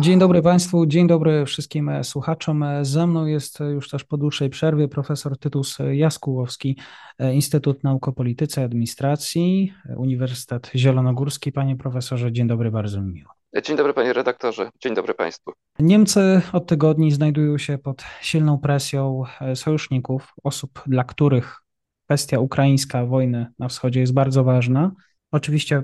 Dzień dobry Państwu, dzień dobry wszystkim słuchaczom. Ze mną jest już też po dłuższej przerwie profesor Tytus Jaskułowski, Instytut Nauk o Polityce i Administracji, Uniwersytet Zielonogórski. Panie profesorze, dzień dobry, bardzo mi miło. Dzień dobry panie redaktorze, dzień dobry państwu. Niemcy od tygodni znajdują się pod silną presją sojuszników, osób, dla których kwestia ukraińska wojny na wschodzie jest bardzo ważna. Oczywiście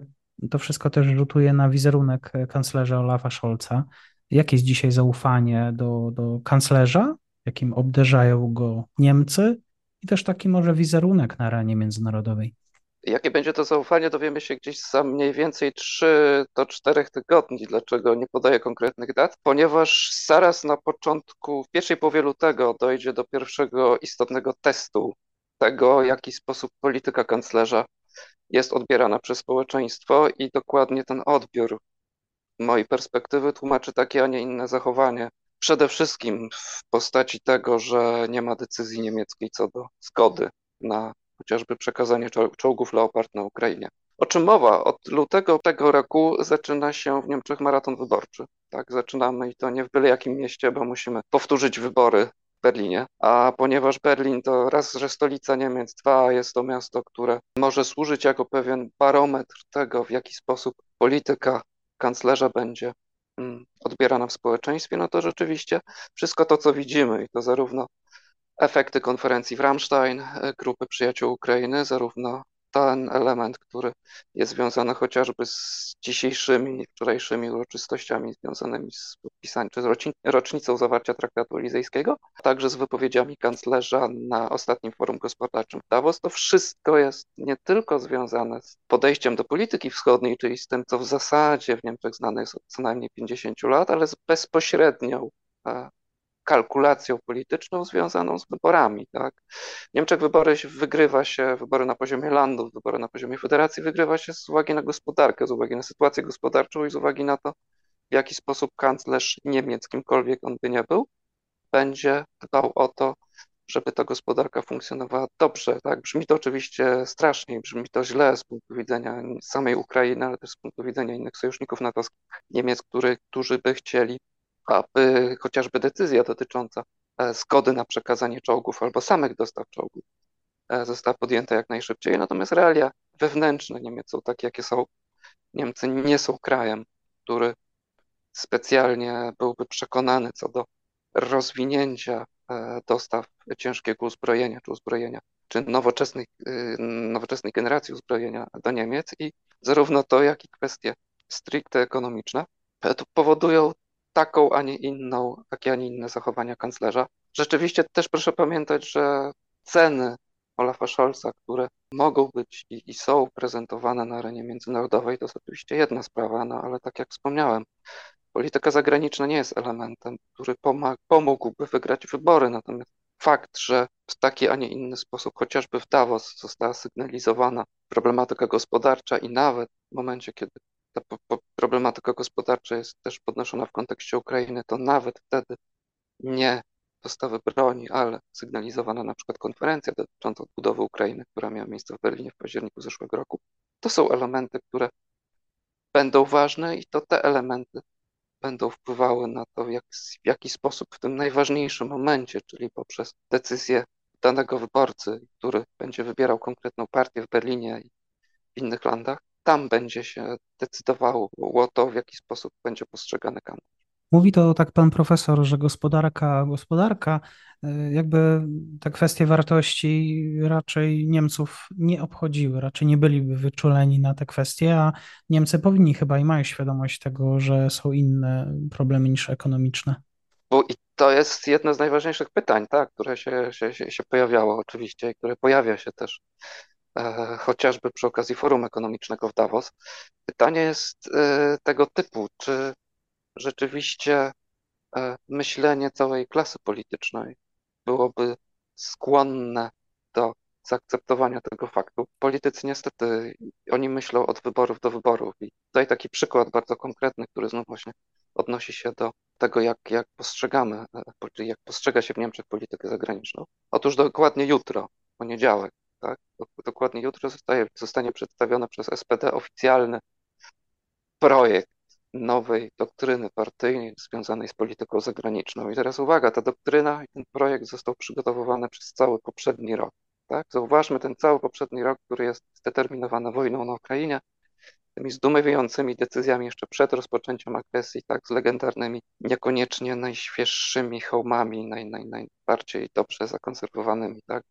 to wszystko też rzutuje na wizerunek kanclerza Olafa Scholza. Jakie jest dzisiaj zaufanie do, do kanclerza, jakim obderzają go Niemcy i też taki może wizerunek na arenie międzynarodowej? Jakie będzie to zaufanie, dowiemy się gdzieś za mniej więcej 3 do 4 tygodni. Dlaczego nie podaję konkretnych dat? Ponieważ zaraz na początku, w pierwszej połowie lutego dojdzie do pierwszego istotnego testu tego, w jaki sposób polityka kanclerza jest odbierana przez społeczeństwo i dokładnie ten odbiór mojej perspektywy tłumaczy takie, a nie inne zachowanie. Przede wszystkim w postaci tego, że nie ma decyzji niemieckiej co do zgody na chociażby przekazanie czołgów Leopard na Ukrainie. O czym mowa? Od lutego tego roku zaczyna się w Niemczech maraton wyborczy. Tak, zaczynamy i to nie w byle jakim mieście, bo musimy powtórzyć wybory Berlinie, a ponieważ Berlin to raz, że stolica Niemiec, dwa, jest to miasto, które może służyć jako pewien barometr tego, w jaki sposób polityka kanclerza będzie mm, odbierana w społeczeństwie, no to rzeczywiście wszystko to, co widzimy, i to zarówno efekty konferencji w e, grupy przyjaciół Ukrainy, zarówno ten element, który jest związany chociażby z dzisiejszymi, wczorajszymi uroczystościami związanymi z podpisaniem, czy z rocznicą zawarcia traktatu elizejskiego, a także z wypowiedziami kanclerza na ostatnim forum gospodarczym w Davos, to wszystko jest nie tylko związane z podejściem do polityki wschodniej, czyli z tym, co w zasadzie w Niemczech znane jest od co najmniej 50 lat, ale z bezpośrednią e, kalkulacją polityczną związaną z wyborami. Tak? W Niemczech wybory wygrywa się, wybory na poziomie landów, wybory na poziomie federacji wygrywa się z uwagi na gospodarkę, z uwagi na sytuację gospodarczą i z uwagi na to, w jaki sposób kanclerz Niemiec, kimkolwiek on by nie był, będzie dbał o to, żeby ta gospodarka funkcjonowała dobrze. Tak? Brzmi to oczywiście strasznie, brzmi to źle z punktu widzenia samej Ukrainy, ale też z punktu widzenia innych sojuszników natowskich Niemiec, który, którzy by chcieli aby chociażby decyzja dotycząca e, zgody na przekazanie czołgów albo samych dostaw czołgów e, została podjęta jak najszybciej. Natomiast realia wewnętrzne Niemiec są takie, jakie są. Niemcy nie są krajem, który specjalnie byłby przekonany co do rozwinięcia e, dostaw ciężkiego uzbrojenia czy uzbrojenia, czy nowoczesnej, nowoczesnej generacji uzbrojenia do Niemiec i zarówno to, jak i kwestie stricte ekonomiczne powodują taką, a nie inną, takie, a nie inne zachowania kanclerza. Rzeczywiście też proszę pamiętać, że ceny Olafa Scholza, które mogą być i, i, są prezentowane na arenie międzynarodowej, to jest oczywiście jedna sprawa, no ale tak jak wspomniałem, polityka zagraniczna nie jest elementem, który pomógłby wygrać wybory, natomiast fakt, że w taki, a nie inny sposób, chociażby w Davos została sygnalizowana problematyka gospodarcza i nawet w momencie, kiedy ta problematyka gospodarcza jest też podnoszona w kontekście Ukrainy, to nawet wtedy nie dostawy broni, ale sygnalizowana na przykład konferencja dotycząca odbudowy Ukrainy, która miała miejsce w Berlinie w październiku zeszłego roku, to są elementy, które będą ważne i to te elementy będą wpływały na to, jak, w jaki sposób w tym najważniejszym momencie, czyli poprzez decyzję danego wyborcy, który będzie wybierał konkretną partię w Berlinie i w innych landach, tam będzie się decydowało to, w jaki sposób będzie postrzegany kampus. Mówi to tak pan profesor, że gospodarka, gospodarka, y, jakby te kwestie wartości raczej Niemców nie obchodziły, raczej nie byliby wyczuleni na te kwestie, a Niemcy powinni chyba i mają świadomość tego, że są inne problemy niż ekonomiczne. Bo i to jest jedno z najważniejszych pytań, tak, które się, się, się pojawiało oczywiście i które pojawia się też e, chociażby przy okazji Forum Ekonomicznego w Davos. Pytanie jest e, tego typu, czy rzeczywiście e, myślenie całej klasy politycznej byłoby skłonne do zaakceptowania tego faktu. Politycy niestety, oni myślą od wyborów do wyborów i tutaj taki przykład bardzo konkretny, który znów właśnie odnosi się do tego, jak, jak postrzegamy, e, jak postrzega się w Niemczech politykę zagraniczną. Otóż dokładnie jutro, poniedziałek, dokładnie jutro zostaje, zostanie przedstawiony przez SPD oficjalny projekt nowej doktryny partyjnej związanej z polityką zagraniczną. I teraz uwaga, ta doktryna i ten projekt został przygotowywany przez cały poprzedni rok. Tak? Zauważmy ten cały poprzedni rok, który jest zdeterminowany wojną na Ukrainie, tymi zdumiewającymi decyzjami jeszcze przed rozpoczęciem agresji, tak, z legendarnymi, niekoniecznie najświeższymi hełmami, naj, naj, najbardziej dobrze zakonserwowanymi, tak,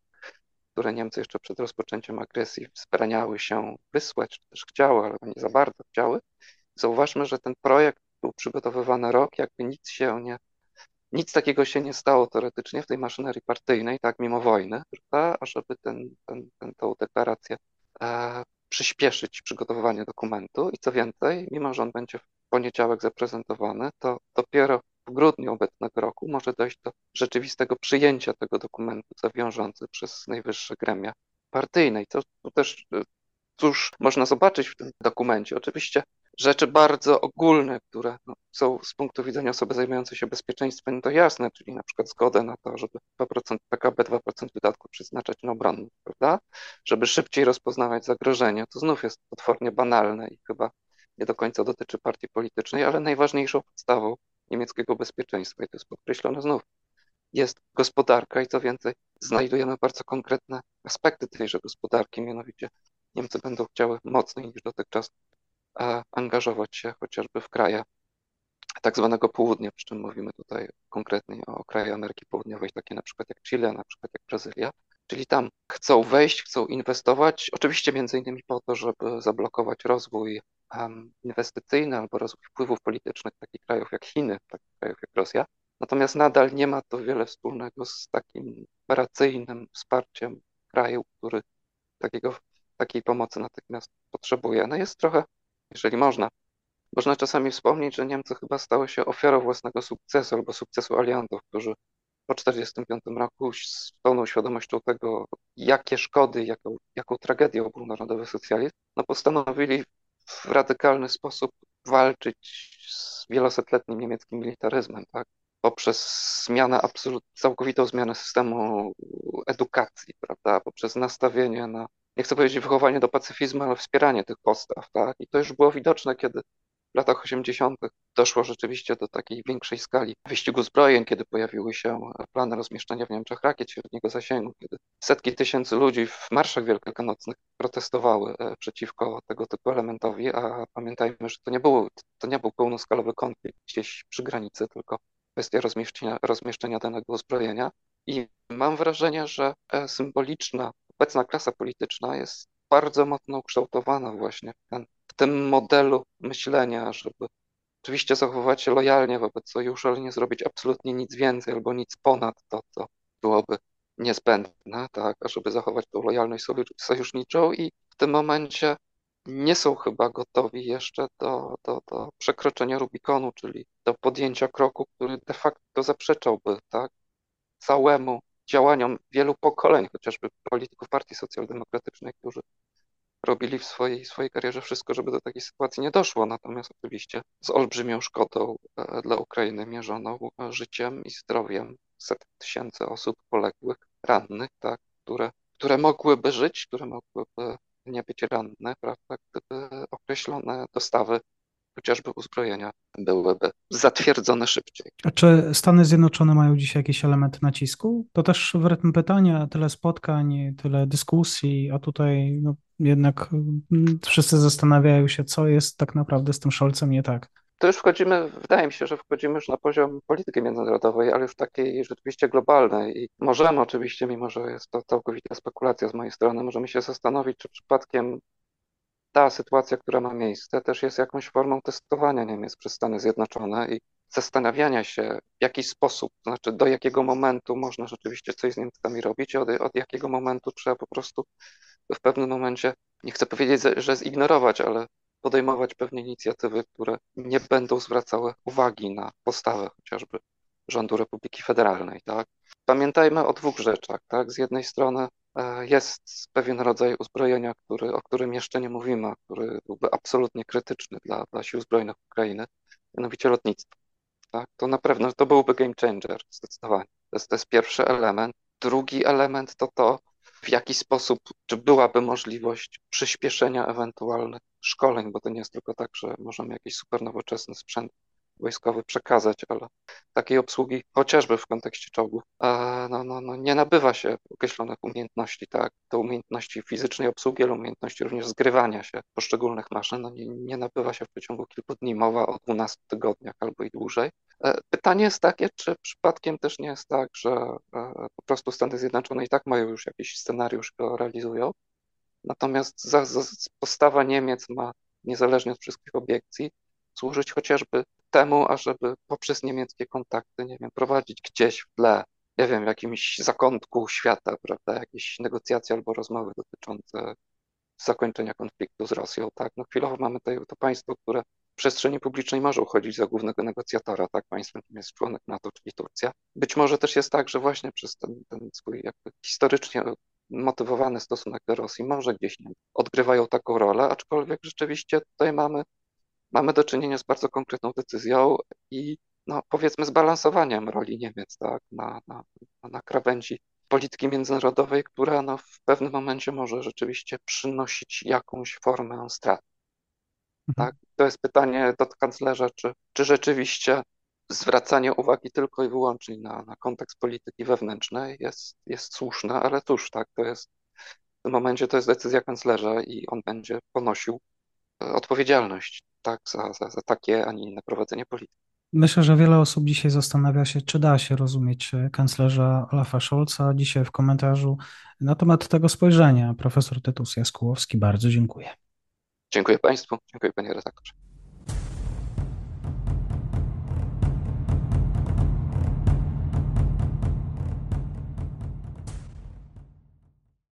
które Niemcy jeszcze przed rozpoczęciem agresji wspaniały się wysłać, czy też chciały, ale nie za bardzo chciały. Zauważmy, że ten projekt był przygotowywany rok, jakby nic się nie, nic takiego się nie stało teoretycznie w tej maszynerii partyjnej, tak, mimo wojny, prawda, ażeby ten, ten, ten, tą deklarację e, przyspieszyć przygotowywanie dokumentu i co więcej, mimo że on będzie w poniedziałek zaprezentowany, to dopiero w grudniu obecnego roku może dojść do rzeczywistego przyjęcia tego dokumentu za wiążący przez najwyższe gremia partyjne. I to, to też, e, cóż można zobaczyć w tym dokumencie. Oczywiście rzeczy bardzo ogólne, które no, są z punktu widzenia osoby zajmującej się bezpieczeństwem to jasne, czyli na przykład zgodę na to, żeby 2% PKB, 2% wydatków przeznaczać na obronność, prawda? Żeby szybciej rozpoznawać zagrożenia. To znów jest potwornie banalne i chyba nie do końca dotyczy partii politycznej, ale najważniejszą podstawą niemieckiego bezpieczeństwa, i to jest podkreślone znów, jest gospodarka i co więcej, znajdujemy bardzo konkretne aspekty tejże gospodarki, mianowicie Niemcy będą chciały mocniej niż dotychczas angażować się chociażby w kraje tak zwanego południa, przy czym mówimy tutaj konkretnie o kraje Ameryki Południowej, takie na przykład jak Chile, na przykład jak Brazylia, czyli tam chcą wejść, chcą inwestować, oczywiście między innymi po to, żeby zablokować rozwój inwestycyjny albo rozwój wpływów politycznych takich krajów jak Chiny, takich krajów jak Rosja. Natomiast nadal nie ma to wiele wspólnego z takim operacyjnym wsparciem kraju, który takiego, takiej pomocy natychmiast potrzebuje. No jest trochę jeżeli można. Można czasami wspomnieć, że Niemcy chyba stały się ofiarą własnego sukcesu albo sukcesu aliantów, którzy po 1945 roku z pełną świadomością tego, jakie szkody, jaką, jaką tragedię obrał narodowy socjalizm, no postanowili w radykalny sposób walczyć z wielosetletnim niemieckim militaryzmem, tak? poprzez zmianę, absolut, całkowitą zmianę systemu edukacji, prawda? poprzez nastawienie na nie chcę powiedzieć wychowanie do pacyfizmu, ale wspieranie tych postaw, tak? I to już było widoczne, kiedy w latach 80. doszło rzeczywiście do takiej większej skali wyścigu zbrojeń, kiedy pojawiły się plany rozmieszczenia w Niemczech rakiet średniego zasięgu, kiedy setki tysięcy ludzi w marszach wielkanocnych protestowały e, przeciwko tego typu elementowi, a pamiętajmy, że to nie, było, to nie był pełnoskalowy konflikt gdzieś przy granicy, tylko kwestia rozmieszczenia, rozmieszczenia danego uzbrojenia. I mam wrażenie, że e, symboliczna obecna klasa polityczna jest bardzo mocno ukształtowana właśnie w, ten, w tym modelu myślenia, żeby oczywiście zachowywać się lojalnie wobec sojuszu, ale nie zrobić absolutnie nic więcej albo nic ponad to, co byłoby niezbędne, tak, żeby zachować tą lojalność sojuszniczą i w tym momencie nie są chyba gotowi jeszcze do, do, do przekroczenia Rubikonu, czyli do podjęcia kroku, który de facto zaprzeczałby tak, całemu działaniom wielu pokoleń, chociażby polityków Partii Socjaldemokratycznej, którzy robili w swojej, swojej karierze wszystko, żeby do takiej sytuacji nie doszło. Natomiast oczywiście z olbrzymią szkodą e, dla Ukrainy mierzoną e, życiem i zdrowiem setek tysięcy osób poległych, rannych, tak, które, które mogłyby żyć, które mogłyby nie być ranne, prawda, gdyby określone dostawy chociażby uzbrojenia byłyby zatwierdzone szybciej. A czy Stany Zjednoczone mają dzisiaj jakiś element nacisku? To też w rytm pytania, tyle spotkań, tyle dyskusji, a tutaj no, jednak mm, wszyscy zastanawiają się, co jest tak naprawdę z tym Scholzem nie tak. To już wchodzimy, wydaje mi się, że wchodzimy już na poziom polityki międzynarodowej, ale już takiej rzeczywiście globalnej. I możemy oczywiście, mimo że jest to całkowita spekulacja z mojej strony, możemy się zastanowić, czy przypadkiem ta sytuacja, która ma miejsce, też jest jakąś formą testowania Niemiec przez Stany Zjednoczone i zastanawiania się, w jaki sposób, to znaczy do jakiego momentu można rzeczywiście coś z Niemcami robić, od, od jakiego momentu trzeba po prostu w pewnym momencie, nie chcę powiedzieć, że zignorować, ale podejmować pewne inicjatywy, które nie będą zwracały uwagi na postawę chociażby rządu Republiki Federalnej. Tak? Pamiętajmy o dwóch rzeczach. Tak? Z jednej strony jest pewien rodzaj uzbrojenia, który, o którym jeszcze nie mówimy, a który byłby absolutnie krytyczny dla, dla sił zbrojnych Ukrainy, mianowicie lotnictwo. Tak? To na pewno to byłby game changer, zdecydowanie. To jest, to jest pierwszy element. Drugi element to to, w jaki sposób, czy byłaby możliwość przyspieszenia ewentualnych szkoleń, bo to nie jest tylko tak, że możemy jakiś super nowoczesny sprzęt wojskowy przekazać, ale takiej obsługi, chociażby w kontekście czołgów, no, no, no, nie nabywa się określonych umiejętności, tak, to umiejętności fizycznej obsługi, ale umiejętności również zgrywania się poszczególnych maszyn, no nie, nie nabywa się w przeciągu kilku dni, mowa o 12 tygodniach albo i dłużej. E, pytanie jest takie, czy przypadkiem też nie jest tak, że e, po prostu Stany Zjednoczone i tak mają już jakiś scenariusz, go realizują, natomiast za, za postawa Niemiec ma, niezależnie od wszystkich obiekcji, służyć chociażby temu, ażeby poprzez niemieckie kontakty, nie wiem, prowadzić gdzieś w tle, nie wiem, w jakimś zakątku świata, prawda, jakieś negocjacje albo rozmowy dotyczące zakończenia konfliktu z Rosją, tak. No chwilowo mamy tutaj to państwo, które w przestrzeni publicznej może uchodzić za głównego negocjatora, tak, państwem, kim jest członek NATO, czyli Turcja. Być może też jest tak, że właśnie przez ten, ten swój jakby historycznie motywowany stosunek do Rosji może gdzieś nie odgrywają taką rolę, aczkolwiek rzeczywiście tutaj mamy mamy do czynienia z bardzo konkretną decyzją i no, powiedzmy zbalansowaniem roli Niemiec tak, na, na, na krawędzi polityki międzynarodowej, która no, w pewnym momencie może rzeczywiście przynosić jakąś formę strat. Mhm. Tak? To jest pytanie do kanclerza, czy, czy rzeczywiście zwracanie uwagi tylko i wyłącznie na, na kontekst polityki wewnętrznej jest, jest słuszne, ale cóż, tak, to jest w tym momencie to jest decyzja kanclerza i on będzie ponosił e, odpowiedzialność tak, za, za, za takie, a nie inne prowadzenie polityki. Myślę, że wiele osób dzisiaj zastanawia się, czy da się rozumieć kanclerza Olafa Scholza. Dzisiaj w komentarzu na temat tego spojrzenia profesor Tytus Jaskółowski bardzo dziękuję. Dziękuję Państwu, dziękuję Panie redaktorze.